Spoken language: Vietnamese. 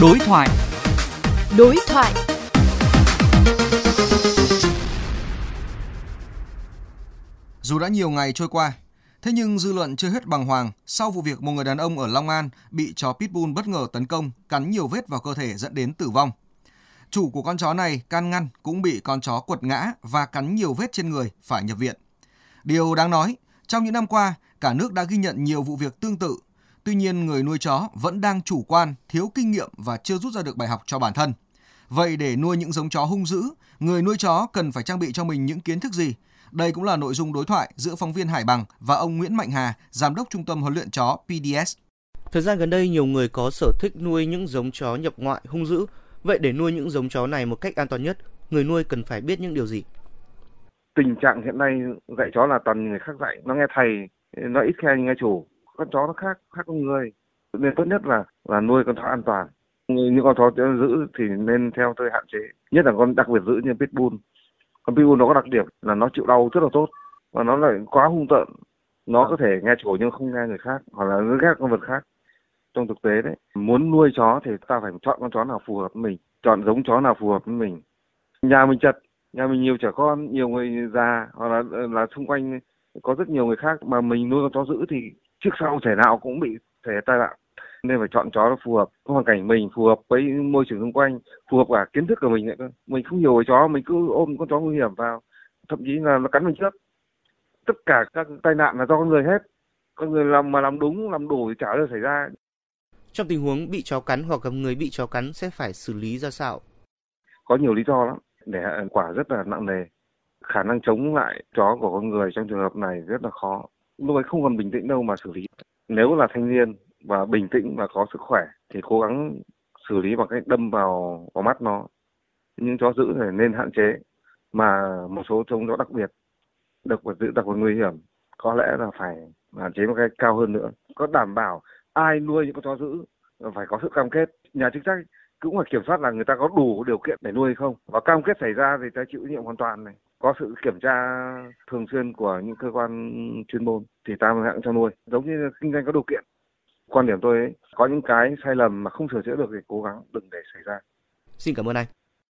Đối thoại. Đối thoại. Dù đã nhiều ngày trôi qua, thế nhưng dư luận chưa hết bàng hoàng sau vụ việc một người đàn ông ở Long An bị chó pitbull bất ngờ tấn công, cắn nhiều vết vào cơ thể dẫn đến tử vong. Chủ của con chó này can ngăn cũng bị con chó quật ngã và cắn nhiều vết trên người phải nhập viện. Điều đáng nói, trong những năm qua, cả nước đã ghi nhận nhiều vụ việc tương tự. Tuy nhiên, người nuôi chó vẫn đang chủ quan, thiếu kinh nghiệm và chưa rút ra được bài học cho bản thân. Vậy để nuôi những giống chó hung dữ, người nuôi chó cần phải trang bị cho mình những kiến thức gì? Đây cũng là nội dung đối thoại giữa phóng viên Hải Bằng và ông Nguyễn Mạnh Hà, giám đốc trung tâm huấn luyện chó PDS. Thời gian gần đây nhiều người có sở thích nuôi những giống chó nhập ngoại hung dữ. Vậy để nuôi những giống chó này một cách an toàn nhất, người nuôi cần phải biết những điều gì? Tình trạng hiện nay dạy chó là toàn người khác dạy, nó nghe thầy, nó ít khen nghe chủ. Con chó nó khác khác con người. Nên tốt nhất là là nuôi con chó an toàn. Những con chó giữ thì nên theo tôi hạn chế. Nhất là con đặc biệt giữ như pitbull con pitbull nó có đặc điểm là nó chịu đau rất là tốt và nó lại quá hung tợn nó có thể nghe chủ nhưng không nghe người khác, hoặc là nó ghét con vật khác trong thực tế đấy, muốn nuôi chó thì ta phải chọn con chó nào phù hợp với mình, chọn giống chó nào phù hợp với mình nhà mình chật, nhà mình nhiều trẻ con, nhiều người già, hoặc là là xung quanh có rất nhiều người khác mà mình nuôi con chó giữ thì trước sau thể nào cũng bị thể tai nạn. Nên phải chọn chó nó phù hợp hoàn cảnh mình phù hợp với môi trường xung quanh phù hợp cả kiến thức của mình nữa cơ. Mình không hiểu về chó mình cứ ôm con chó nguy hiểm vào. Thậm chí là nó cắn mình trước. Tất cả các tai nạn là do con người hết. Con người làm mà làm đúng làm đủ thì chả được xảy ra. Trong tình huống bị chó cắn hoặc gặp người bị chó cắn sẽ phải xử lý ra sao? có nhiều lý do lắm. Để quả rất là nặng nề khả năng chống lại chó của con người trong trường hợp này rất là khó. Lúc ấy không còn bình tĩnh đâu mà xử lý. Nếu là thanh niên và bình tĩnh và có sức khỏe thì cố gắng xử lý bằng cách đâm vào vào mắt nó. Những chó giữ thì nên hạn chế, mà một số giống chó đặc biệt được vật giữ đặc biệt nguy hiểm, có lẽ là phải hạn chế một cách cao hơn nữa. Có đảm bảo ai nuôi những con chó giữ phải có sự cam kết. Nhà chức trách cũng phải kiểm soát là người ta có đủ điều kiện để nuôi hay không. Và cam kết xảy ra thì ta chịu trách nhiệm hoàn toàn này có sự kiểm tra thường xuyên của những cơ quan chuyên môn thì ta mới hãng cho nuôi giống như kinh doanh có điều kiện quan điểm tôi ấy, có những cái sai lầm mà không sửa chữa được thì cố gắng đừng để xảy ra Xin cảm ơn anh.